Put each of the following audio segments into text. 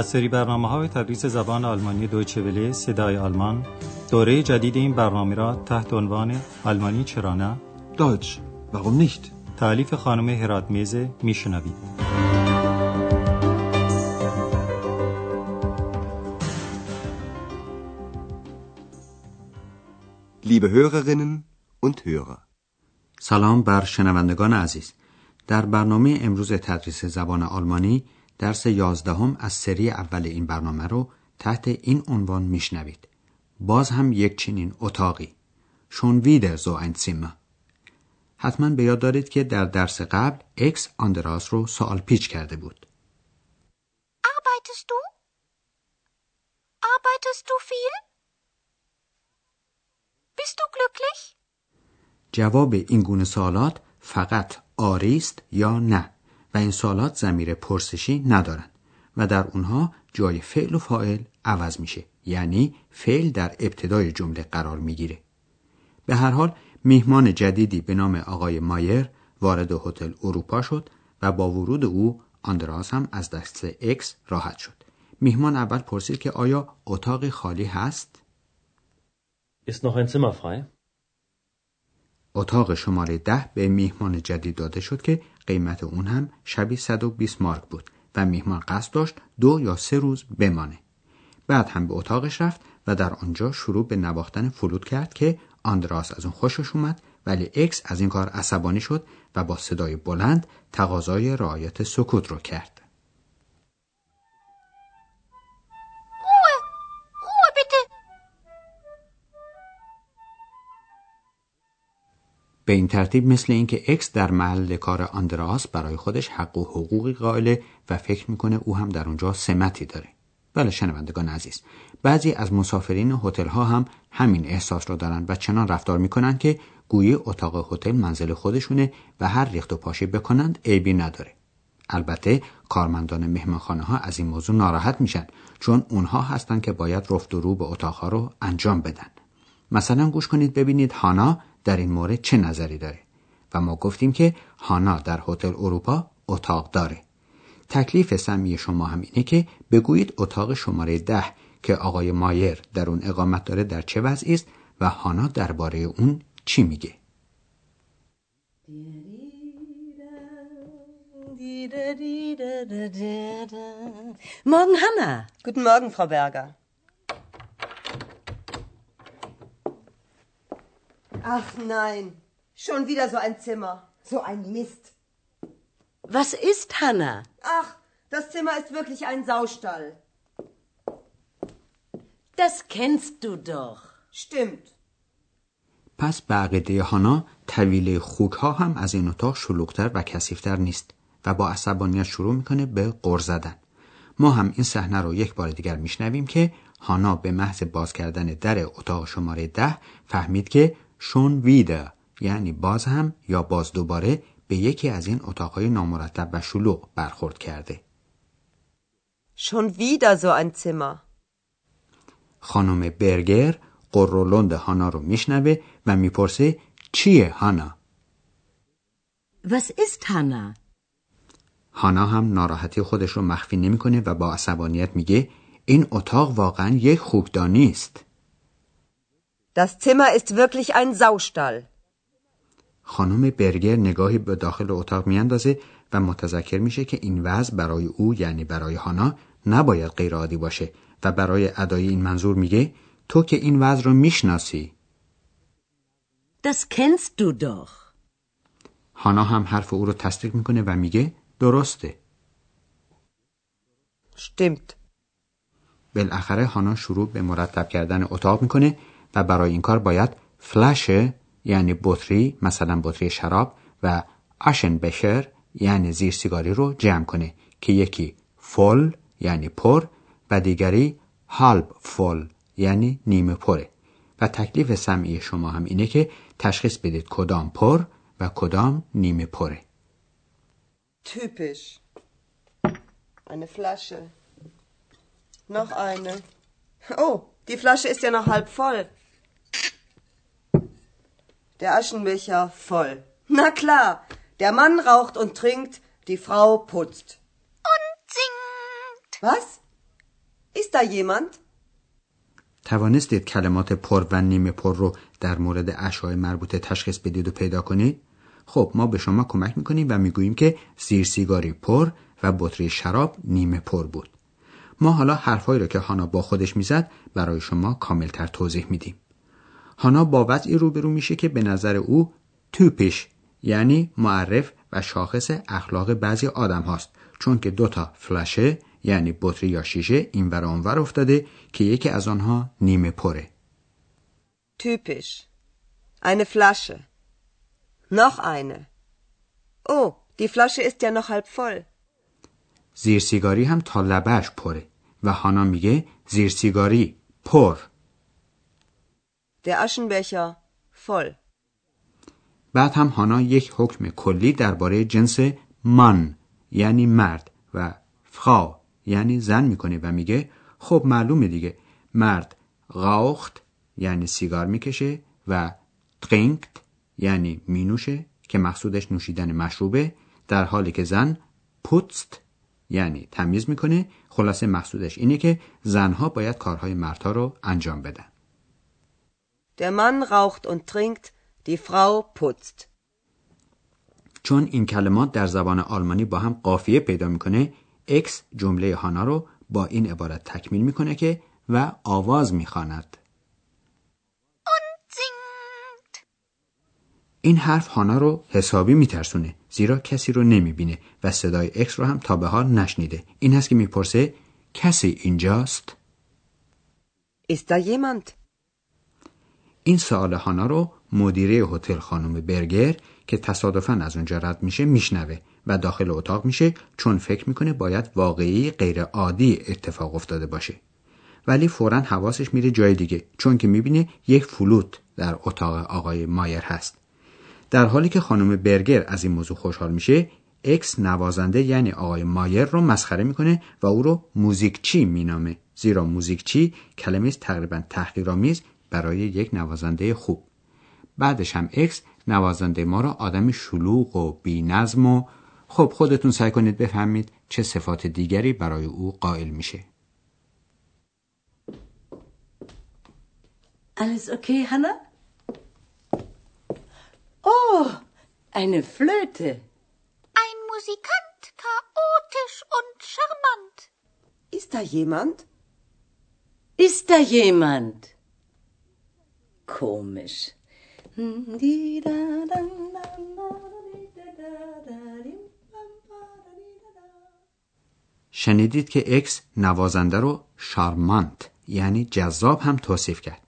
از سری برنامه های تدریس زبان آلمانی دویچه وله صدای آلمان. دوره جدید این برنامه را تحت عنوان آلمانی چرا نه؟ Deutsch, warum nicht? تعلیف خانم هرات میزه میشنوید. Liebe Hörerinnen und Hörer, سلام بر شنوندگان عزیز. در برنامه امروز تدریس زبان آلمانی درس یازدهم از سری اول این برنامه رو تحت این عنوان میشنوید باز هم یک چنین اتاقی شون ویدر زو ein Zimmer حتما به یاد دارید که در درس قبل اکس آندراس رو سوال پیچ کرده بود Arbeitest du? Arbeitest du viel? Bist du glücklich? جواب این گونه سوالات فقط آری است یا نه و این سوالات زمیر پرسشی ندارند و در اونها جای فعل و فاعل عوض میشه یعنی فعل در ابتدای جمله قرار می‌گیره. به هر حال میهمان جدیدی به نام آقای مایر وارد هتل اروپا شد و با ورود او آندراس هم از دست اکس راحت شد. میهمان اول پرسید که آیا اتاقی خالی هست؟ Ist noch ein Zimmer frei? اتاق شماره ده به میهمان جدید داده شد که قیمت اون هم شبی 120 مارک بود و میهمان قصد داشت دو یا سه روز بمانه. بعد هم به اتاقش رفت و در آنجا شروع به نواختن فلوت کرد که آندراس از اون خوشش اومد ولی اکس از این کار عصبانی شد و با صدای بلند تقاضای رعایت سکوت رو کرد. به این ترتیب مثل اینکه اکس در محل کار آندراس برای خودش حق و حقوقی قائله و فکر می‌کنه او هم در اونجا سمتی داره. بله شنوندگان عزیز بعضی از مسافرین هتل ها هم همین احساس رو دارن و چنان رفتار می‌کنن که گویی اتاق هتل منزل خودشونه و هر ریخت و پاشی بکنند عیبی نداره. البته کارمندان مهمانخانه ها از این موضوع ناراحت میشن چون اونها هستن که باید رفت و رو به اتاقها رو انجام بدن. مثلا گوش کنید ببینید هانا در این مورد چه نظری داره و ما گفتیم که هانا در هتل اروپا اتاق داره تکلیف سمی شما هم اینه که بگویید اتاق شماره ده که آقای مایر در اون اقامت داره در چه وضعی است و هانا درباره اون چی میگه Morgen, Hanna. Guten Morgen, Frau Berger. Ach nein, schon wieder so ein Zimmer. So ein Mist. Was ist, Hanna? Ach, das Zimmer ist wirklich ein Saustall. Das kennst du doch. Stimmt. پس به عقیده هانا طویله خوک ها هم از این اتاق شلوغتر و کثیفتر نیست و با عصبانیت شروع می‌کنه به غر زدن ما هم این صحنه رو یک بار دیگر میشنویم که هانا به محض باز کردن در اتاق شماره ده فهمید که شون ویده یعنی باز هم یا باز دوباره به یکی از این اتاقهای نامرتب و شلوغ برخورد کرده Schon wieder so ein Zimmer. خانم برگر قرولند هانا رو میشنوه و می‌پرسه چیه هانا Was ist, Hanna? هانا هم ناراحتی خودش رو مخفی نمی‌کنه و با عصبانیت میگه این اتاق واقعا یک خوکدانی است Das Zimmer ist wirklich ein Saustall. خانم برگر نگاهی به داخل اتاق میاندازه و متذکر میشه که این وضع برای او یعنی برای هانا نباید غیرعادی باشه و برای ادای این منظور میگه تو که این وضع رو می‌شناسی Das kennst du doch. هانا هم حرف او رو تصدیق می‌کنه و میگه درسته Stimmt. بالاخره هانا شروع به مرتب کردن اتاق می‌کنه و برای این کار باید فلشه یعنی بطری مثلا بطری شراب و آشن بشر یعنی زیر سیگاری رو جمع کنه که یکی فل یعنی پر و دیگری هالب فل یعنی نیمه پره و تکلیف سمعی شما هم اینه که تشخیص بدید کدام پر و کدام نیمه پره Typisch. Eine Flasche. Noch eine. Oh, die Flasche ist ja noch halb voll. Der Aschenbecher voll. Na klar, der Mann raucht und trinkt, die Frau putzt. Und singt. Was? Ist da jemand? توانستید کلمات پر و نیمه پر رو در مورد اشیاء مربوطه تشخیص بدید و پیدا کنید؟ خب ما به شما کمک می‌کنیم و می‌گوییم که زیر سیگاری پر و بطری شراب نیمه پر بود. ما حالا حرفهایی را که هانا با خودش می‌زد برای شما کاملتر توضیح میدیم. هانا با وضعی روبرو میشه که به نظر او توپیش یعنی معرف و شاخص اخلاق بعضی آدم هاست چون که دوتا فلاشه یعنی بطری یا شیشه این ور اونور افتاده که یکی از آنها نیمه پره. Typisch. Eine Flasche. Noch eine. Oh, die Flasche ist ja noch halb voll. زیر سیگاری هم تا لبش پره و هانا میگه زیر سیگاری پر Der Aschenbecher. Voll. بعد هم هانا یک حکم کلی درباره جنس من یعنی مرد و فخا یعنی زن می‌کنه و میگه خب معلومه دیگه. مرد غاخت یعنی سیگار می‌کشه و ترینکت یعنی مینوشه که مقصودش نوشیدن مشروبه. در حالی که زن پوتست یعنی تمیز می‌کنه. خلاصه مقصودش اینه که زنها باید کارهای مردها رو انجام بدن. Der Mann raucht und trinkt, die Frau putzt. چون این کلمات در زبان آلمانی با هم قافیه پیدا می‌کنه اکس جمله هانا رو با این عبارت تکمیل می‌کنه که و آواز می‌خواند Singt. این حرف هانا رو حسابی میترسونه زیرا کسی رو نمی‌بینه و صدای اکس رو هم تا به حال نشنیده این هست که می‌پرسه کسی اینجاست Ist da jemand? این سوال هانا رو مدیره هتل خانم برگر که تصادفا از اونجا رد میشه میشنوه و داخل اتاق میشه چون فکر می‌کنه باید واقعی غیر عادی اتفاق افتاده باشه. ولی فورا حواسش میره جای دیگه چون که می‌بینه یک فلوت در اتاق آقای مایر هست. در حالی که خانم برگر از این موضوع خوشحال میشه اکس نوازنده یعنی آقای مایر رو مسخره می‌کنه و او رو موزیکچی مینامه زیرا موزیکچی کلمه تقریبا تحقیرآمیز برای یک نوازنده خوب بعدش هم اکس نوازنده ما را آدم شلوغ و بینظم و خب خودتون سعی کنید بفهمید چه صفات دیگری برای او قائل میشه Alles okay, Hanna? Oh, eine Flöte. Ein Musikant, chaotisch und charmant. Ist da jemand? Ist da jemand? Komisch. شنیدید که اکس نوازنده رو شارمانت یعنی جذاب هم توصیف کرد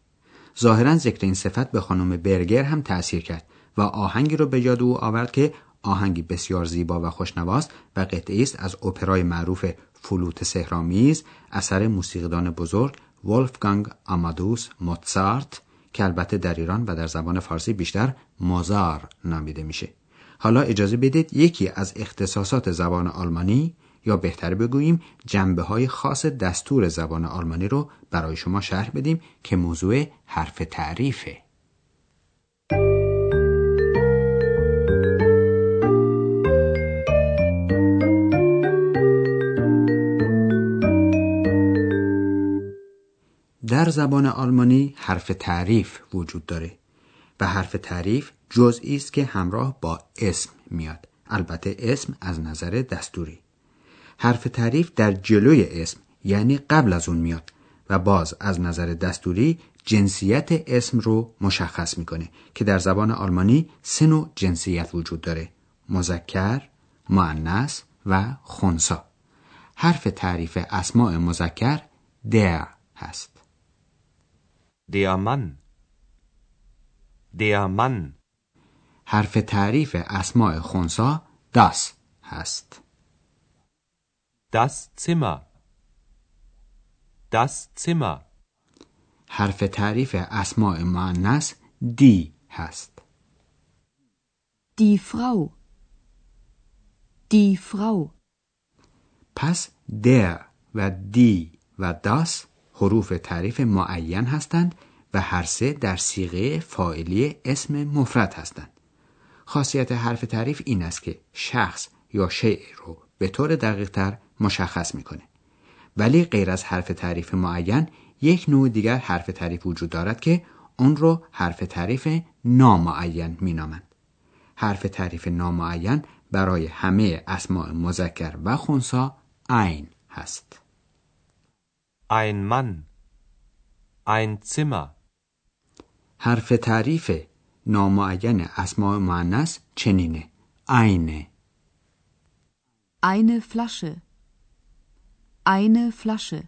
ظاهرا ذکر این صفت به خانم برگر هم تأثیر کرد و آهنگی رو به یاد او آورد که آهنگی بسیار زیبا و خوشنواست و قطعی است از اپرای معروف فلوت سهرامیز اثر موسیقیدان بزرگ ولفگانگ آمادوس موتسارت که البته در ایران و در زبان فارسی بیشتر مازار نامیده میشه. حالا اجازه بدید یکی از اختصاصات زبان آلمانی یا بهتر بگوییم جنبه های خاص دستور زبان آلمانی رو برای شما شرح بدیم که موضوع حرف تعریفه. در زبان آلمانی حرف تعریف وجود داره و حرف تعریف جزئی است که همراه با اسم میاد. البته اسم از نظر دستوری. حرف تعریف در جلوی اسم یعنی قبل از اون میاد و باز از نظر دستوری جنسیت اسم رو مشخص می‌کنه که در زبان آلمانی سه نوع جنسیت وجود داره مذکر، مؤنث و خونسا. حرف تعریف اسماع مذکر در هست. Der Mann. Der Mann. حرف تعریف اسماع خونسا داس هست Das Zimmer. Das Zimmer. حرف تعریف اسماع مؤنث دی هست Die Frau. Die Frau. پس در و دی و داس حروف تعریف معین هستند و هر سه در سیغه فاعلی اسم مفرد هستند. خاصیت حرف تعریف این است که شخص یا شیء رو به طور دقیق تر مشخص می‌کنه. ولی غیر از حرف تعریف معین یک نوع دیگر حرف تعریف وجود دارد که اون رو حرف تعریف نامعین مینامند. حرف تعریف نامعین برای همه اسماع مذکر و خونسا عین هست. Ein Mann. Ein Zimmer. حرف تعریف نامعین اسماع معنس چنینه عینه Eine Flasche. Eine Flasche.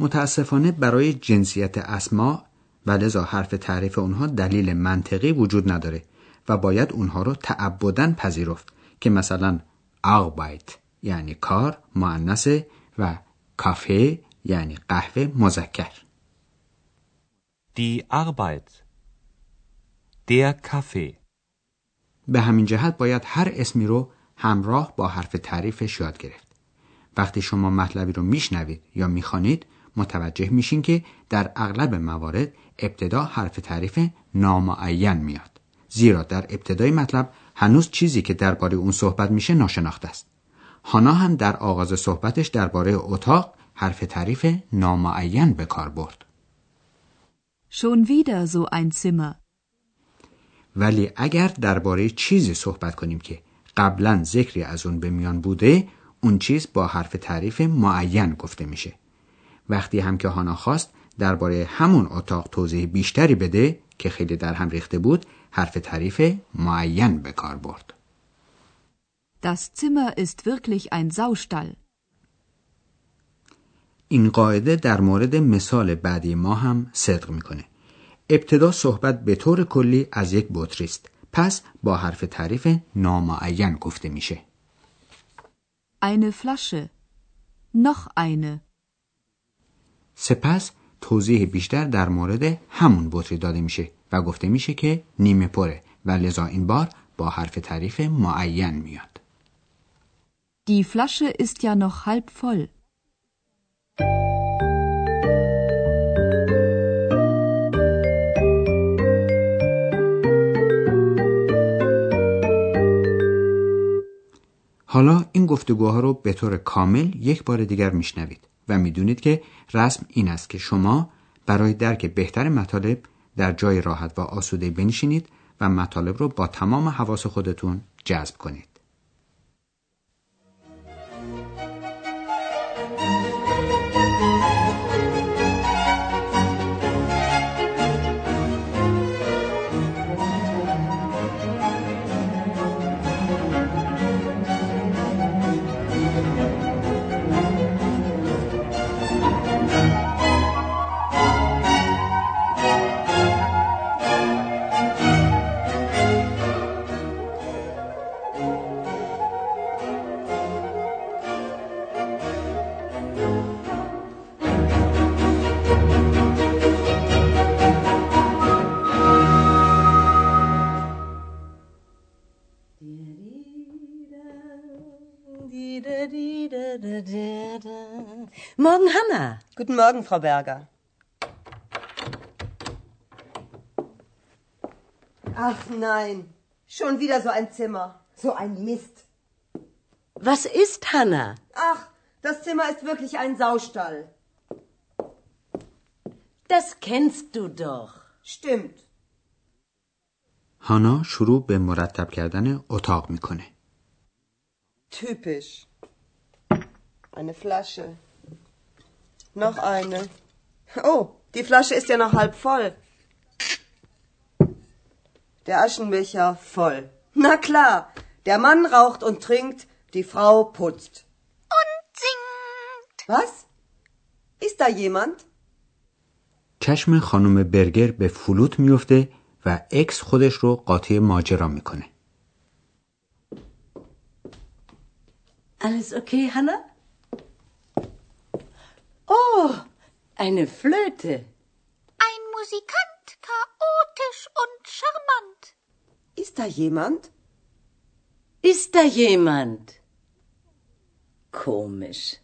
متاسفانه برای جنسیت اسما و لذا حرف تعریف اونها دلیل منطقی وجود نداره و باید اونها رو تعبدن پذیرفت که مثلا Arbeit یعنی کار معنسه و کافه یعنی قهوه مذکر Die Arbeit. Der Kaffee. به همین جهت باید هر اسمی رو همراه با حرف تعریفش یاد گرفت. وقتی شما مطلبی رو میشنوید یا می‌خوانید متوجه میشین که در اغلب موارد ابتدا حرف تعریف نامعین میاد. زیرا در ابتدای مطلب هنوز چیزی که درباره اون صحبت میشه ناشناخته است. هانا هم در آغاز صحبتش درباره اتاق حرف تعریف نامعین به کار برد. Schon wieder so ein Zimmer. ولی اگر درباره چیزی صحبت کنیم که قبلا ذکری از اون به میان بوده اون چیز با حرف تعریف معین گفته میشه وقتی هم که هانا خواست درباره همون اتاق توضیح بیشتری بده که خیلی در هم ریخته بود حرف تعریف معین به کار برد Das Zimmer ist wirklich ein Saustall. این قاعده در مورد مثال بعدی ما هم صدق می‌کنه ابتدا صحبت به طور کلی از یک بطری است پس با حرف تعریف نامعین گفته میشه Eine Flasche. Noch eine. سپس توضیح بیشتر در مورد همون بطری داده میشه و گفته میشه که نیمه پره و لذا این بار با حرف تعریف معین میاد Die Flasche ist ja noch halb voll. حالا این گفتگوها رو به طور کامل یک بار دیگر میشنوید و می‌دونید که رسم این است که شما برای درک بهتر مطالب در جای راحت و آسوده بنشینید و مطالب رو با تمام حواس خودتون جذب کنید. Morgen, Hanna. Guten Morgen, Frau Berger. Ach nein, schon wieder so ein Zimmer. So ein Mist. Was ist, Hanna? Ach, das Zimmer ist wirklich ein Saustall. Das kennst du doch. Stimmt. هانا شروع به مرتب کردن اتاق میکنه. Typisch. Eine Flasche. Noch eine. Oh, die Flasche ist ja noch halb voll. Der Aschenbecher voll. Na klar, der Mann raucht und trinkt, die Frau putzt. Und singt. Was? Ist da jemand? چشم خانم برگر به فلوت میفته و اکس خودش رو قاطی ماجرا میکنه. Alles okay, Hanna? Oh, eine Flöte. Ein Musikant, chaotisch und charmant. Ist da jemand? Ist da jemand? Komisch.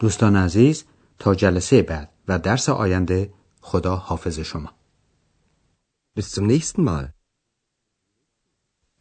دوستان عزیز تا جلسه بعد و درس آینده خدا حافظ شما. Bis zum nächsten Mal.